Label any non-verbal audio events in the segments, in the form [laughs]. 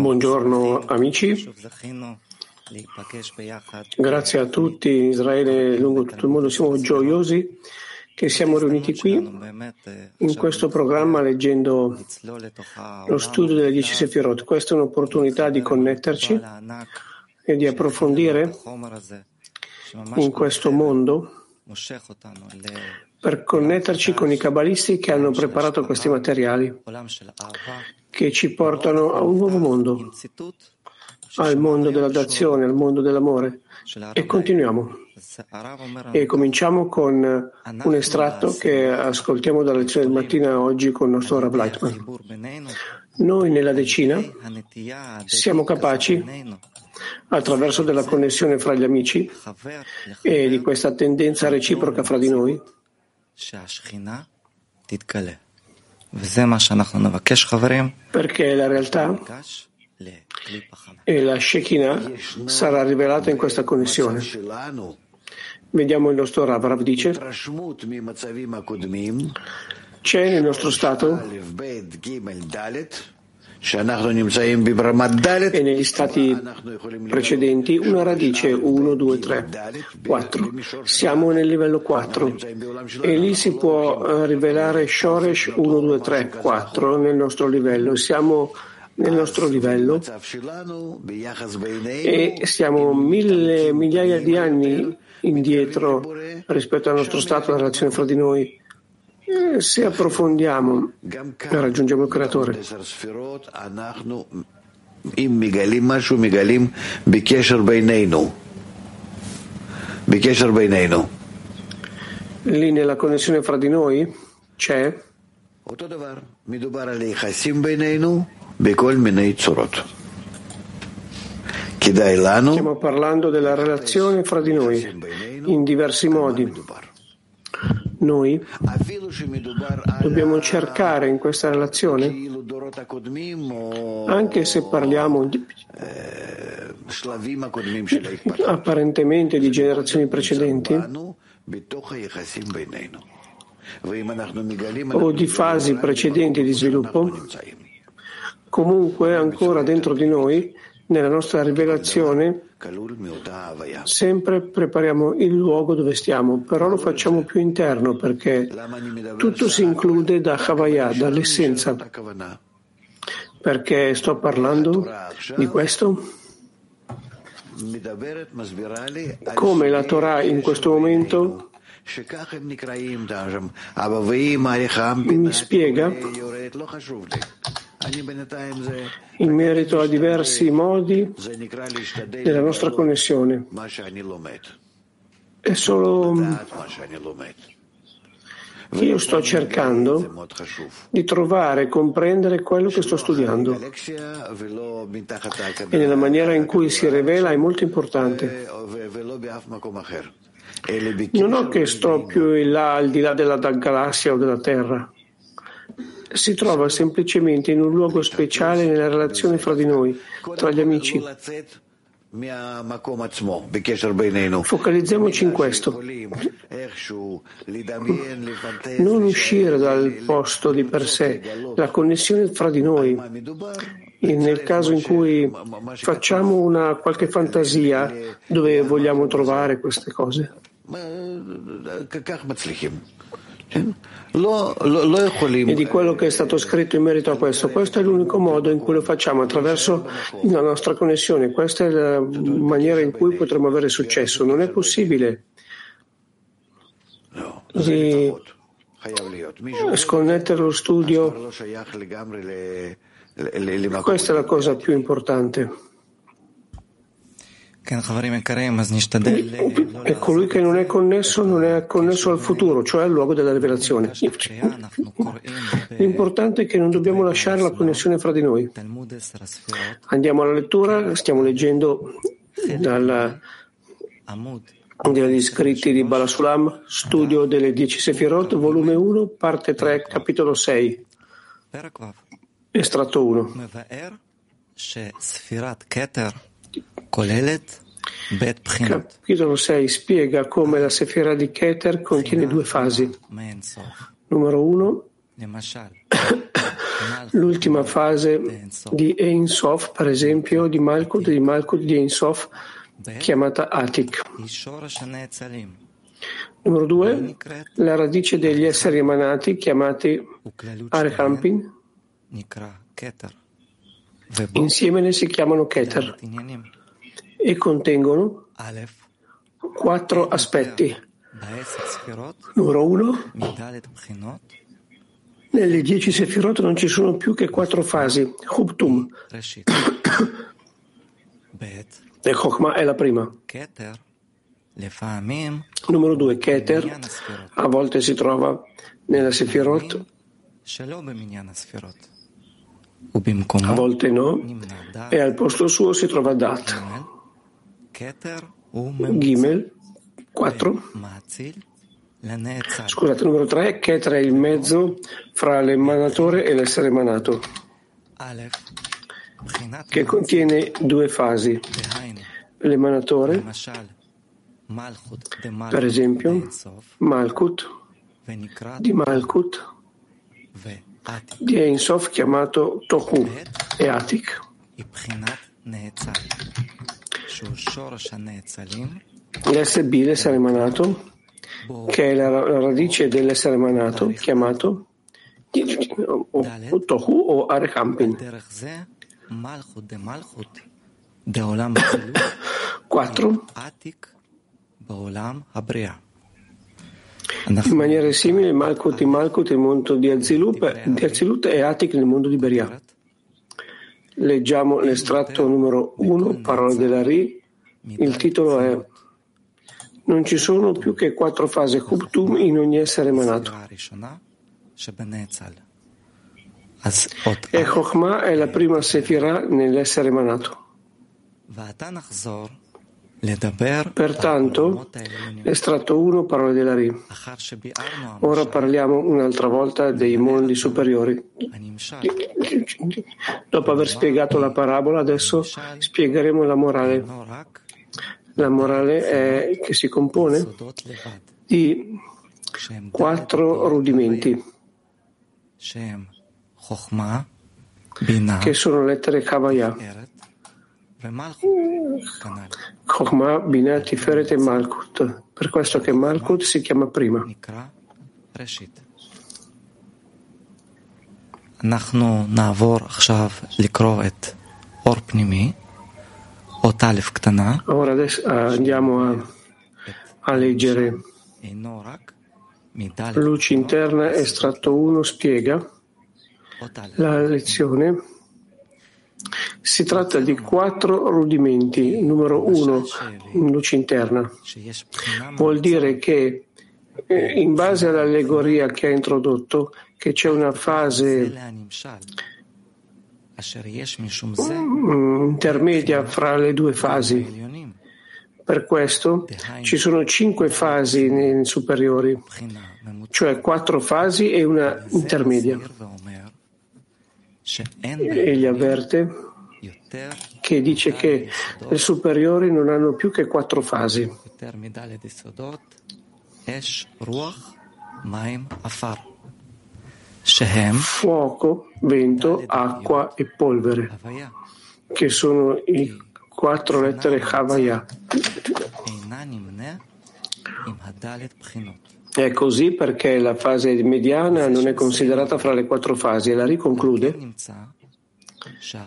Buongiorno amici. Grazie a tutti in Israele, e lungo tutto il mondo. Siamo gioiosi che siamo riuniti qui in questo programma leggendo lo studio delle 10 Sefirot. Questa è un'opportunità di connetterci e di approfondire in questo mondo per connetterci con i cabalisti che hanno preparato questi materiali, che ci portano a un nuovo mondo, al mondo della d'azione, al mondo dell'amore. E continuiamo. E cominciamo con un estratto che ascoltiamo dalla lezione del mattino oggi con il nostro Rav Lightman. Noi nella decina siamo capaci, attraverso della connessione fra gli amici e di questa tendenza reciproca fra di noi, perché la realtà e la Shekinah sarà rivelata in questa connessione. Vediamo il nostro Rav. Rav dice c'è nel nostro stato e negli stati precedenti una radice 1, 2, 3, 4. Siamo nel livello 4 e lì si può eh, rivelare Shoresh 1, 2, 3, 4 nel nostro livello. Siamo nel nostro livello. e siamo mille migliaia di anni indietro rispetto al nostro stato, alla relazione fra di noi. Eh, se approfondiamo e raggiungiamo il creatore, lì nella connessione fra di noi c'è? Stiamo parlando della relazione fra di noi in diversi modi. Noi dobbiamo cercare in questa relazione, anche se parliamo di, apparentemente di generazioni precedenti, o di fasi precedenti di sviluppo, comunque ancora dentro di noi nella nostra rivelazione sempre prepariamo il luogo dove stiamo, però lo facciamo più interno perché tutto si include da Havaya, dall'essenza. Perché sto parlando di questo? Come la Torah in questo momento mi spiega in merito a diversi modi della nostra connessione. È solo che io sto cercando di trovare e comprendere quello che sto studiando e nella maniera in cui si rivela è molto importante. Non ho che sto più in là, al di là della galassia o della Terra si trova semplicemente in un luogo speciale nella relazione fra di noi, tra gli amici. Focalizziamoci in questo. Non uscire dal posto di per sé, la connessione fra di noi. Nel caso in cui facciamo una qualche fantasia dove vogliamo trovare queste cose e di quello che è stato scritto in merito a questo. Questo è l'unico modo in cui lo facciamo, attraverso la nostra connessione. Questa è la maniera in cui potremo avere successo. Non è possibile di sconnettere lo studio. Questa è la cosa più importante. E colui che non è connesso non è connesso al futuro, cioè al luogo della rivelazione. L'importante [laughs] mm, è che non dobbiamo lasciare la connessione fra di noi. Andiamo alla lettura, stiamo leggendo dalla degli scritti di Balasulam, studio delle 10 Sefirot, volume 1, parte 3, capitolo 6, estratto 1. Capitolo 6 spiega come la Sefira di Keter contiene due fasi. Numero 1, l'ultima fase di Ein Sof, per esempio, di Malkut, di Malkut di Ein Sof, chiamata Atik. Numero 2, la radice degli esseri emanati, chiamati Arhampin, insieme ne si chiamano Keter e contengono quattro aspetti. Numero uno, nelle dieci sefirot non ci sono più che quattro fasi. Hubtum. [coughs] e Chokma è la prima. Numero due, Keter, a volte si trova nella Sefirot, a volte no, e al posto suo si trova Dat. Gimel 4. Scusate, numero 3, Keter è il mezzo fra l'emanatore e l'essere emanato, che contiene due fasi. L'emanatore, per esempio, Malkut, di Malkut, di Einsof chiamato Tohu e Atik. L'essere l'essere emanato, che è la, la radice dell'essere emanato, chiamato o Tohu o Arekampin. 4. [coughs] In maniera simile, Malkut e Malkut, il mondo di Azilut, e Atik nel mondo di Beria. Leggiamo l'estratto numero 1, parole della Ri. Il titolo è Non ci sono più che quattro fasi Kuptum in ogni essere emanato. E Chokhmah è la prima sefirah nell'essere emanato. Pertanto, estratto 1, parole della Ri. Ora parliamo un'altra volta dei mondi superiori. Dopo aver spiegato la parabola, adesso spiegheremo la morale. La morale è che si compone di quattro rudimenti che sono lettere Kavaya ארת ומלכות, כנ"ל, Chokhmah, Binah, Tiferet e Malkut. Per questo che Malkut si chiama prima. נקרא ראשית. אנחנו נעבור עכשיו לקרוא את אור פנימי, אות א' קטנה, Ora adesso ah, andiamo a, a leggere אינו רק מד' luce interna, estratto 1 spiega אות א', la lezione. Si tratta di quattro rudimenti. Numero uno, luce interna. Vuol dire che eh, in base all'allegoria che ha introdotto, che c'è una fase mm, intermedia fra le due fasi. Per questo ci sono cinque fasi superiori, cioè quattro fasi e una intermedia. Egli avverte che dice che le superiori non hanno più che quattro fasi. Fuoco, vento, acqua e polvere, che sono i quattro lettere Havaya. È così perché la fase mediana non è considerata fra le quattro fasi e la riconclude.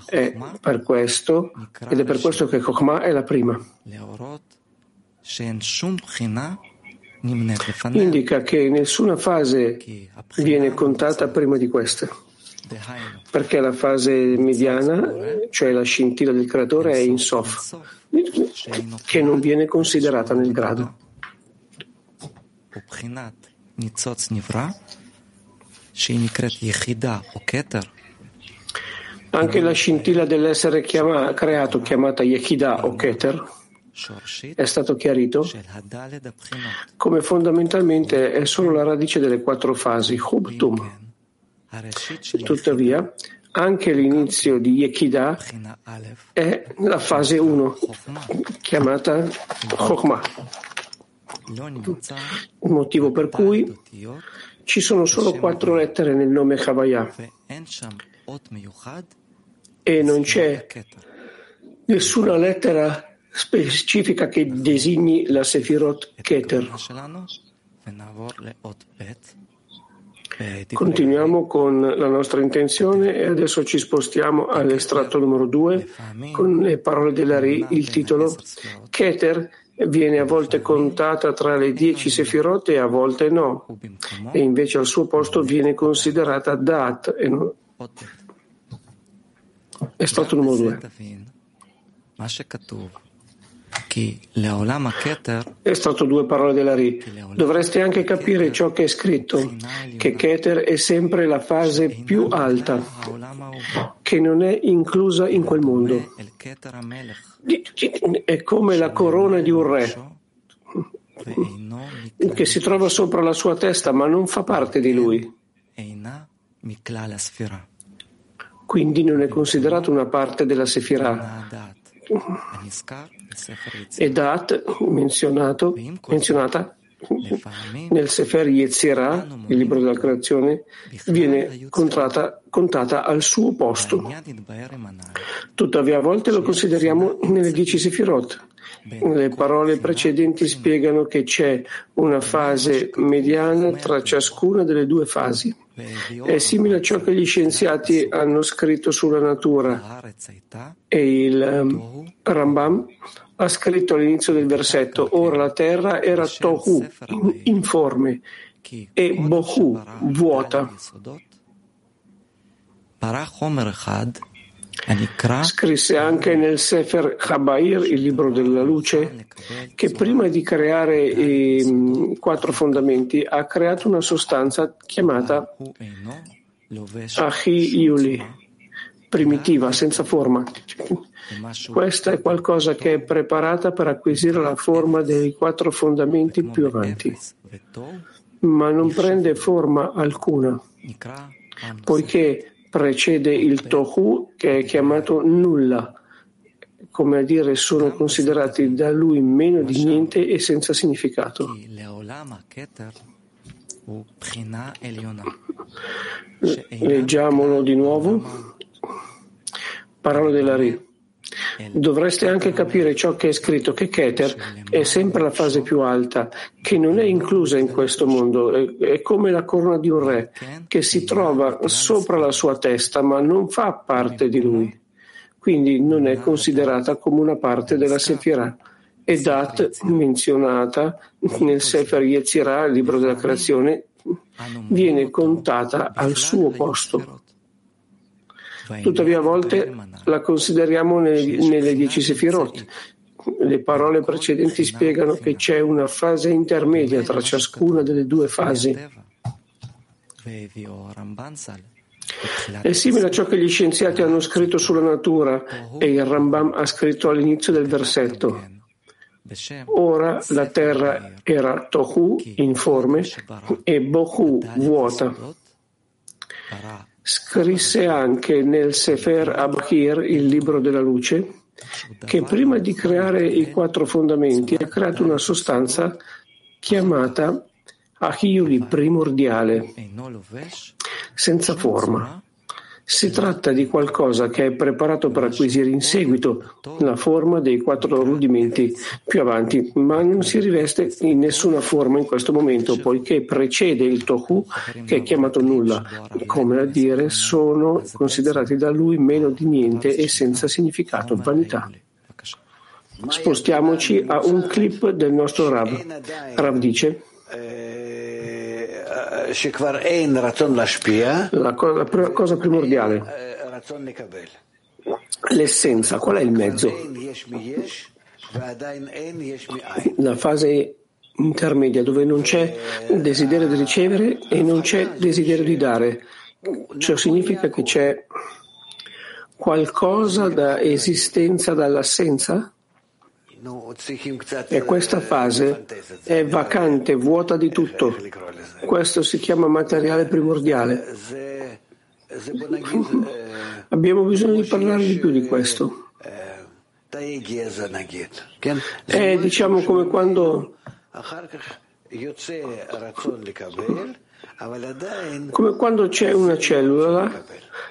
È per questo, ed è per questo che Kokhma è la prima. Indica che nessuna fase viene contata prima di questa, perché la fase mediana, cioè la scintilla del creatore, è in sof, che non viene considerata nel grado. Anche la scintilla dell'essere chiama, creato, chiamata Yechidah o Keter, è stato chiarito come fondamentalmente è solo la radice delle quattro fasi, Hubtum. Tuttavia, anche l'inizio di Yechidah è la fase 1, chiamata Chokmah. Un motivo per cui ci sono solo quattro lettere nel nome Havaya e non c'è nessuna lettera specifica che designi la Sefirot Keter. Continuiamo con la nostra intenzione e adesso ci spostiamo all'estratto numero 2 con le parole della dell'Ari, il titolo Keter viene a volte contata tra le dieci sefirot e a volte no, e invece al suo posto viene considerata Dat. E no. Estratto numero 2. È stato due parole della Ri. Dovreste anche capire ciò che è scritto, che Keter è sempre la fase più alta, che non è inclusa in quel mondo. È come la corona di un re, che si trova sopra la sua testa, ma non fa parte di lui. Quindi non è considerato una parte della Sefirah e Dat, menzionato, menzionata nel Sefer Yetzirah, il libro della creazione, viene contata, contata al suo posto. Tuttavia a volte lo consideriamo nelle dieci Sefirot. Le parole precedenti spiegano che c'è una fase mediana tra ciascuna delle due fasi. È simile a ciò che gli scienziati hanno scritto sulla natura. E il um, Rambam ha scritto all'inizio del versetto ora la terra era tohu, informe, e bohu, vuota. Scrisse anche nel Sefer Habair, il libro della luce, che prima di creare i quattro fondamenti ha creato una sostanza chiamata Ahi Yuli, primitiva, senza forma. Questa è qualcosa che è preparata per acquisire la forma dei quattro fondamenti più avanti, ma non prende forma alcuna, poiché precede il tohu che è chiamato nulla, come a dire sono considerati da lui meno di niente e senza significato. Leggiamolo di nuovo. Parola della Ri. Dovreste anche capire ciò che è scritto, che Keter è sempre la fase più alta, che non è inclusa in questo mondo, è come la corona di un re, che si trova sopra la sua testa, ma non fa parte di lui. Quindi non è considerata come una parte della Sefirah. E Dat, menzionata nel Sefer Yetzirah, il libro della creazione, viene contata al suo posto. Tuttavia a volte la consideriamo nelle, dieci sefirot. Le parole precedenti spiegano che c'è una fase intermedia tra ciascuna delle due fasi. È simile a ciò che gli scienziati hanno scritto sulla natura e il Rambam ha scritto all'inizio del versetto. Ora la terra era Tohu, informe, e Bohu, vuota. Scrisse anche nel Sefer Abhir, il libro della luce, che prima di creare i quattro fondamenti ha creato una sostanza chiamata Ahiuli primordiale, senza forma. Si tratta di qualcosa che è preparato per acquisire in seguito la forma dei quattro rudimenti più avanti, ma non si riveste in nessuna forma in questo momento, poiché precede il Tohu, che è chiamato nulla, come a dire sono considerati da lui meno di niente e senza significato, vanità. Spostiamoci a un clip del nostro Rav. Rav dice la cosa primordiale, l'essenza, qual è il mezzo? La fase intermedia dove non c'è desiderio di ricevere e non c'è desiderio di dare. Ciò significa che c'è qualcosa da esistenza dall'assenza? E questa fase è vacante, vuota di tutto. Questo si chiama materiale primordiale. [laughs] Abbiamo bisogno di parlare di più di questo. È diciamo come quando Come quando c'è una cellula,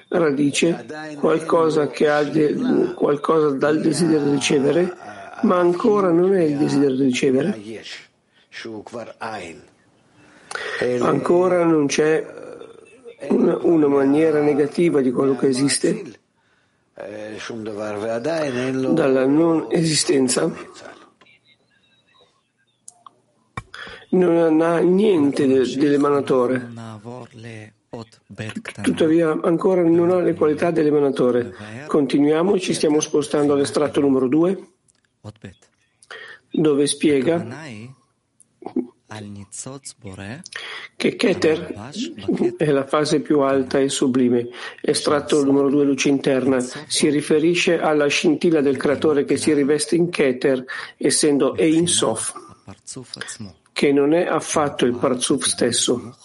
radice, qualcosa che ha de, qualcosa dal desiderio di ricevere, ma ancora non è il desiderio di ricevere. Ancora non c'è una, una maniera negativa di quello che esiste dalla non esistenza non ha niente dell'emanatore. Tuttavia ancora non ha le qualità dell'emanatore. Continuiamo, ci stiamo spostando all'estratto numero 2, dove spiega? Che Keter? è la fase più alta e sublime. Estratto numero 2, luce interna, si riferisce alla scintilla del creatore che si riveste in Keter, essendo Ein Sof che non è affatto il Parzuf stesso.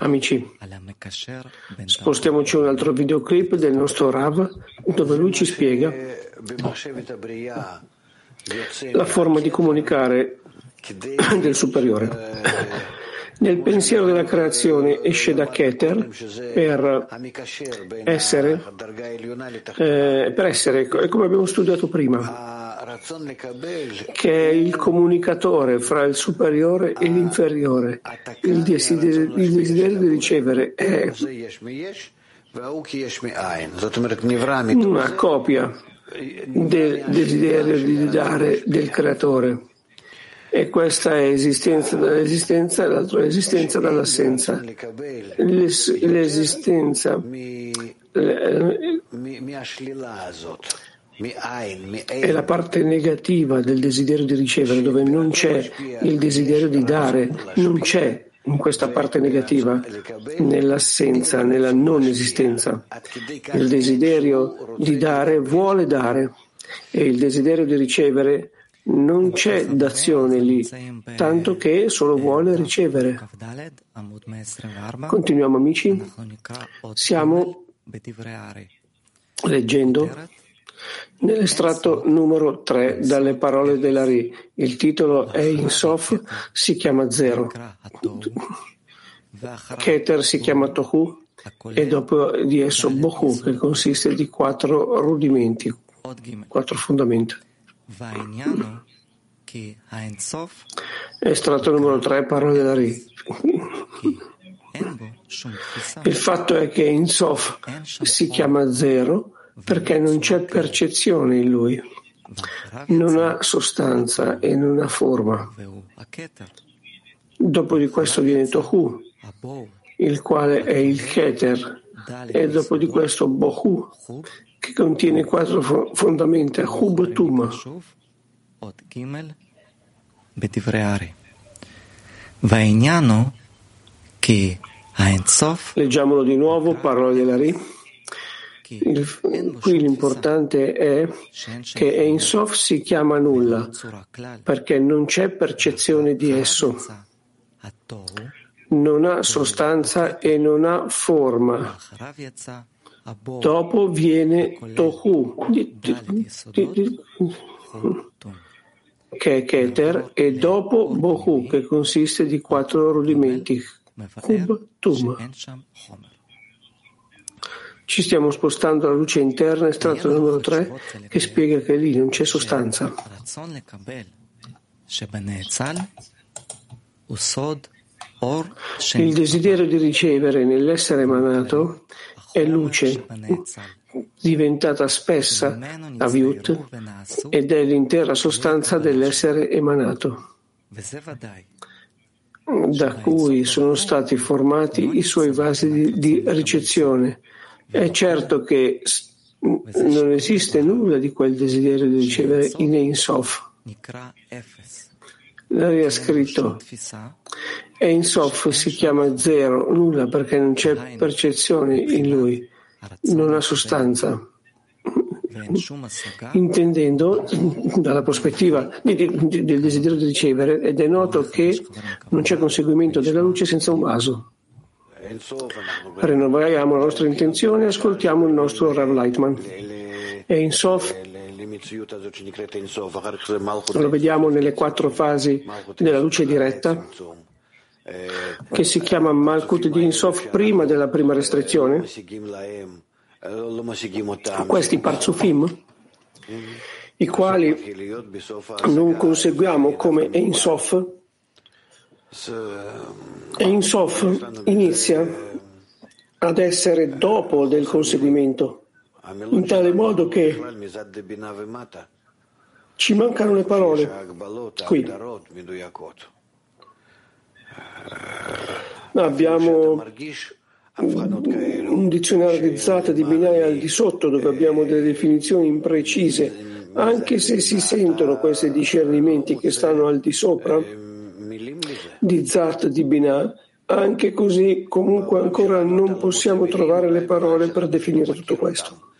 Amici, spostiamoci un altro videoclip del nostro Rav dove lui ci spiega la forma di comunicare del superiore. Nel pensiero della creazione esce da Keter per essere, eh, per essere, come abbiamo studiato prima, che è il comunicatore fra il superiore e l'inferiore. Il desiderio, il desiderio di ricevere è una copia del desiderio di dare del creatore. E questa è esistenza dall'esistenza e l'altra è esistenza dall'assenza. L'esistenza è la parte negativa del desiderio di ricevere, dove non c'è il desiderio di dare, non c'è in questa parte negativa, nell'assenza, nella non esistenza. Il desiderio di dare vuole dare e il desiderio di ricevere non c'è d'azione lì, tanto che solo vuole ricevere. Continuiamo amici. Siamo leggendo nell'estratto numero 3 dalle parole della Ri. Il titolo è in Sof, si chiama Zero. Keter si chiama Tohu e dopo di esso Bohu, che consiste di quattro rudimenti, quattro fondamenta. Estratto numero 3, parole della Ri. Il fatto è che in Sof si chiama zero perché non c'è percezione in lui, non ha sostanza e non ha forma. Dopo di questo viene Tohu, il quale è il Keter, e dopo di questo Bohu, che contiene quattro fondamenta, Hub Tum. Leggiamolo di nuovo, parole della Ri. Il, qui l'importante è che Ein Sof si chiama nulla perché non c'è percezione di esso, non ha sostanza e non ha forma. Dopo viene Tohu, che è Keter, e dopo Bohu, che consiste di quattro rudimenti, Kub, Tum. Ci stiamo spostando alla luce interna, estratto numero 3, che spiega che lì non c'è sostanza. Il desiderio di ricevere nell'essere emanato è luce diventata spessa, aviut, ed è l'intera sostanza dell'essere emanato, da cui sono stati formati i suoi vasi di, di ricezione. È certo che non esiste nulla di quel desiderio di ricevere in Ein Sof. Lei ha scritto Ein Sof si chiama zero, nulla perché non c'è percezione in lui non ha sostanza. Intendendo dalla prospettiva del desiderio di ricevere, ed è noto che non c'è conseguimento della luce senza un vaso. Rinnoviamo la nostra intenzione e ascoltiamo il nostro Rav Lightman. E in Sof Lo vediamo nelle quattro fasi della luce diretta che si chiama Malkut di Insof prima della prima restrizione. Questi parzufim, i quali non conseguiamo come Einsof, Einsof inizia ad essere dopo del conseguimento, in tale modo che ci mancano le parole qui. Abbiamo un dizionario di Zata di Binaya al di sotto dove abbiamo delle definizioni imprecise, anche se si sentono questi discernimenti che stanno al di sopra di Zat di Binah, anche così comunque ancora non possiamo trovare le parole per definire tutto questo.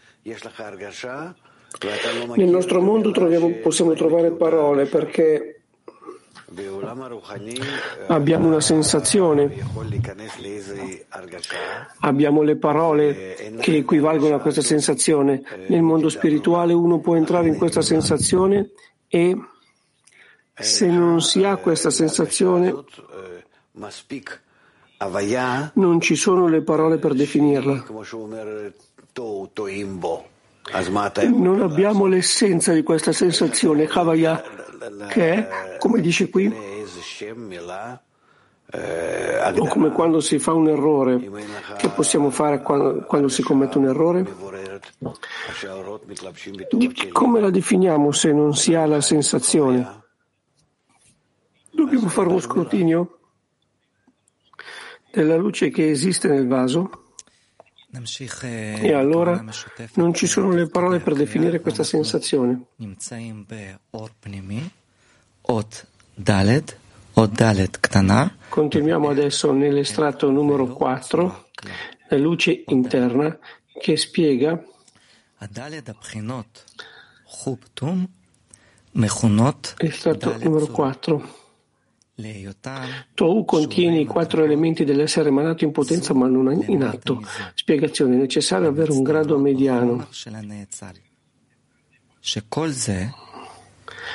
Nel nostro mondo troviamo, possiamo trovare parole perché Abbiamo una sensazione, abbiamo le parole che equivalgono a questa sensazione. Nel mondo spirituale uno può entrare in questa sensazione e se non si ha questa sensazione non ci sono le parole per definirla. Non abbiamo l'essenza di questa sensazione, Havaya, che è, come dice qui, o come quando si fa un errore, che possiamo fare quando, quando si commette un errore? Come la definiamo se non si ha la sensazione? Dobbiamo fare uno scrutinio della luce che esiste nel vaso e allora non ci sono le parole per definire questa sensazione. Continuiamo adesso nell'estratto numero 4, la luce interna, che spiega l'estratto numero 4. Tohu contiene i quattro elementi dell'essere emanato in potenza ma non in atto. Spiegazione. È necessario avere un grado mediano.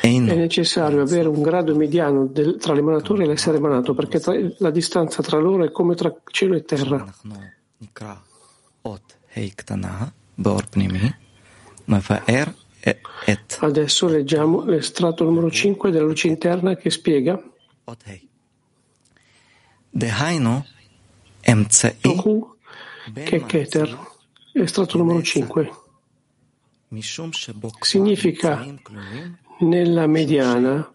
È? Necessario avere un grado mediano del, tra l'emanatore e l'essere emanato perché tra, la distanza tra loro è come tra cielo e terra. Adesso leggiamo l'estratto numero 5 della luce interna che spiega Tohu che Keter, estratto numero 5, significa nella mediana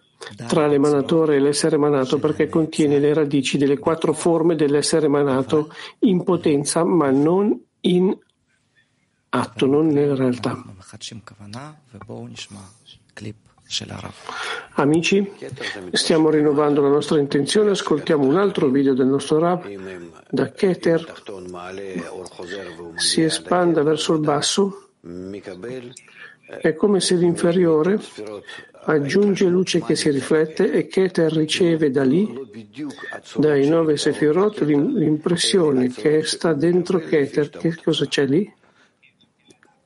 tra l'emanatore e l'essere emanato perché contiene le radici delle quattro forme dell'essere emanato in potenza ma non in atto, non nella realtà. Amici, stiamo rinnovando la nostra intenzione, ascoltiamo un altro video del nostro Rav da Keter, si espanda verso il basso, è come se l'inferiore aggiunge luce che si riflette e Keter riceve da lì, dai nove Sefirot, l'impressione che sta dentro Keter. Che cosa c'è lì?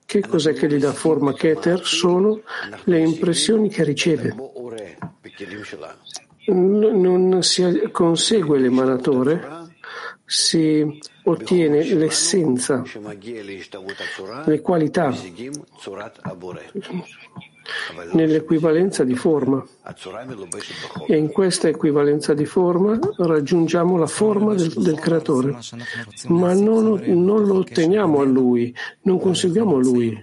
Che cos'è che gli dà forma Keter? Sono le impressioni che riceve. Non si consegue l'emanatore, si ottiene l'essenza, le qualità nell'equivalenza di forma. E in questa equivalenza di forma raggiungiamo la forma del, del creatore, ma non, non, lo otteniamo a lui, non conseguiamo a lui.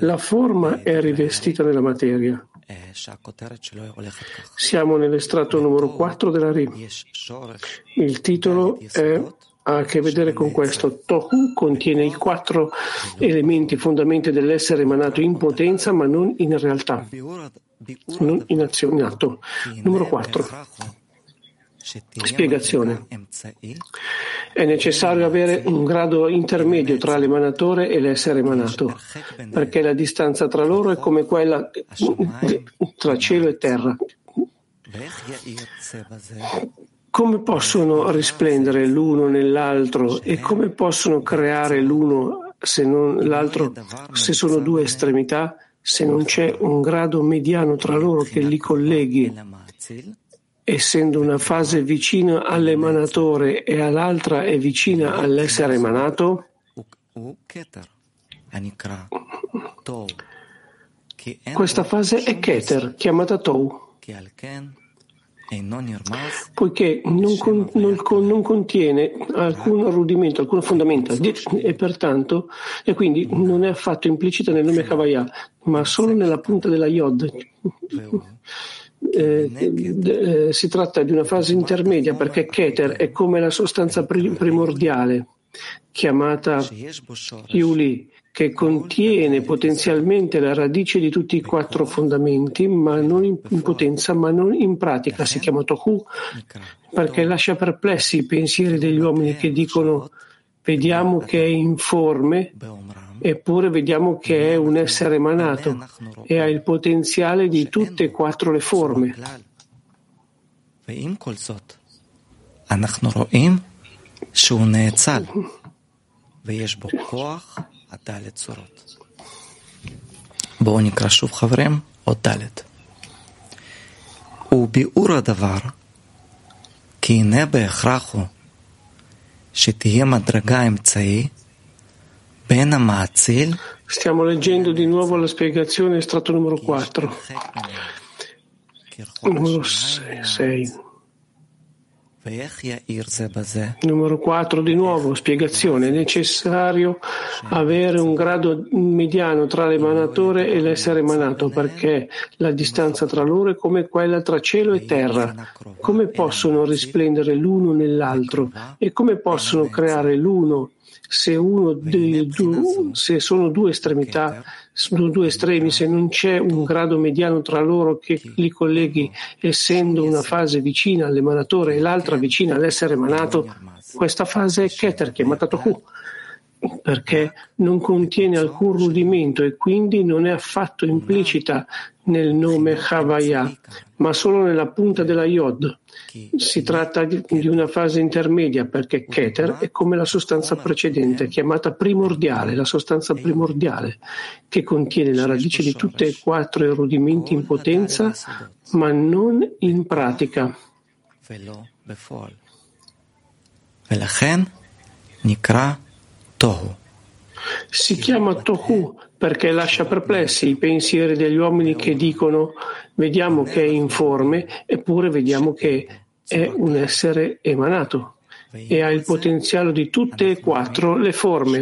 La forma è rivestita nella materia. Siamo nell'estratto numero 4 della RI. Il titolo è ha a che vedere con questo. Tohu contiene i quattro elementi fondamenti dell'essere emanato in potenza ma non in realtà, non in azione, in atto. Numero 4. Spiegazione. È necessario avere un grado intermedio tra l'emanatore e l'essere emanato, perché la distanza tra loro è come quella tra cielo e terra. Come possono risplendere l'uno nell'altro e come possono creare l'uno se non l'altro se sono due estremità? se non c'è un grado mediano tra loro che li colleghi, essendo una fase vicina all'emanatore e all'altra è vicina all'essere emanato? Questa fase è Keter, chiamata Tou poiché non, con, non, non, contiene alcun rudimento, alcun fondamento e pertanto e quindi non è affatto implicita nel nome Kavaya, ma solo nella punta della Yod. Eh, eh, si tratta di una fase intermedia perché Keter è come la sostanza primordiale chiamata Yuli che contiene potenzialmente la radice di tutti i quattro fondamenti, ma non in potenza, ma non in pratica. Si chiama Tohu perché lascia perplessi i pensieri degli uomini che dicono vediamo che è informe, eppure vediamo che è un essere emanato e ha il potenziale di tutte e quattro le forme. אנחנו רואים שהוא נאצל ויש בו כוח הדלת צורות. בואו נקרא שוב חברים, עוד דלת. וביאור הדבר, כי הנה בהכרח הוא שתהיה מדרגה אמצעי בין המאציל Stiamo leggendo di nuovo la spiegazione estratto numero 4. Numero 6. Numero 4 di nuovo, spiegazione. È necessario avere un grado mediano tra l'emanatore e l'essere emanato perché la distanza tra loro è come quella tra cielo e terra. Come possono risplendere l'uno nell'altro e come possono creare l'uno se, dei, se sono due estremità, sono due estremi, se non c'è un grado mediano tra loro che li colleghi, essendo una fase vicina all'emanatore e l'altra vicina all'essere emanato, questa fase è Keter, chiamata Tohu, perché non contiene alcun rudimento e quindi non è affatto implicita nel nome Havaya, ma solo nella punta della Yod. Si tratta di una fase intermedia perché Keter è come la sostanza precedente, chiamata primordiale, la sostanza primordiale, che contiene la radice di tutte e quattro i rudimenti in potenza, ma non in pratica. Si chiama Tohu perché lascia perplessi i pensieri degli uomini che dicono vediamo che è informe eppure vediamo che è un essere emanato e ha il potenziale di tutte e quattro le forme.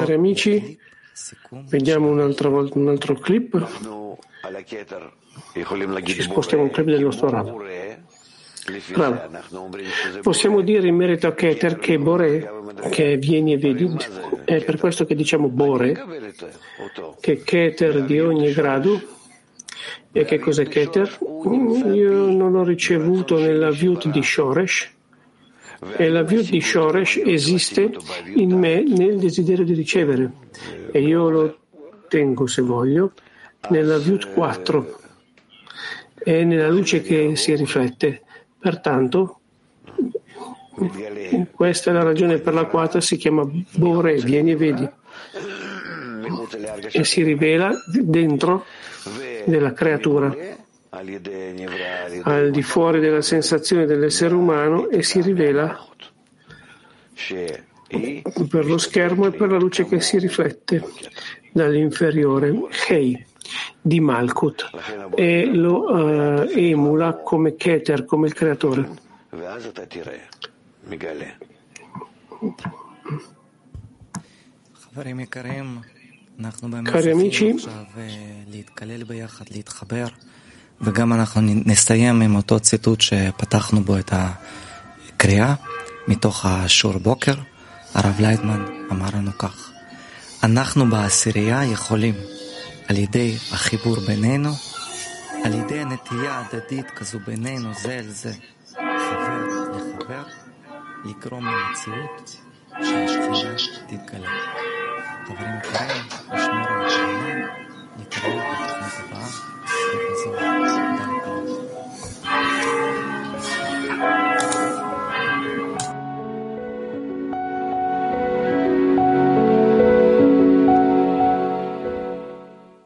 Cari amici, vediamo un'altra volta un altro clip. Ci spostiamo un clip del nostro Rav. Bravo. Possiamo dire in merito a Keter che Bore, che vieni e vedi, è per questo che diciamo Bore, che Keter di ogni grado. E che cos'è Keter? Io non ho ricevuto nella Vyut di Shoresh, e la Vyut di Shoresh esiste in me nel desiderio di ricevere, e io lo tengo, se voglio, nella Vyut 4 e nella luce che si riflette. Pertanto, questa è la ragione per la quale si chiama Bore, vieni e vedi, e si rivela dentro della creatura, al di fuori della sensazione dell'essere umano e si rivela per lo schermo e per la luce che si riflette dall'inferiore. Hei di Malkut e lo uh, emula come Keter, come il creatore. Cari amici, וגם אנחנו נסיים עם אותו ציטוט שפתחנו בו את הקריאה מתוך השיעור בוקר. הרב לייטמן אמר לנו כך: אנחנו בעשירייה יכולים על ידי החיבור בינינו, על ידי הנטייה ההדדית כזו בינינו, זה אל זה, חבר לחבר, לגרום למציאות שהשכינה תתגלה. חברים יקרים, לשמור על השכינה, נתראה בתוכנית הבאה, ובזאת, תודה רבה.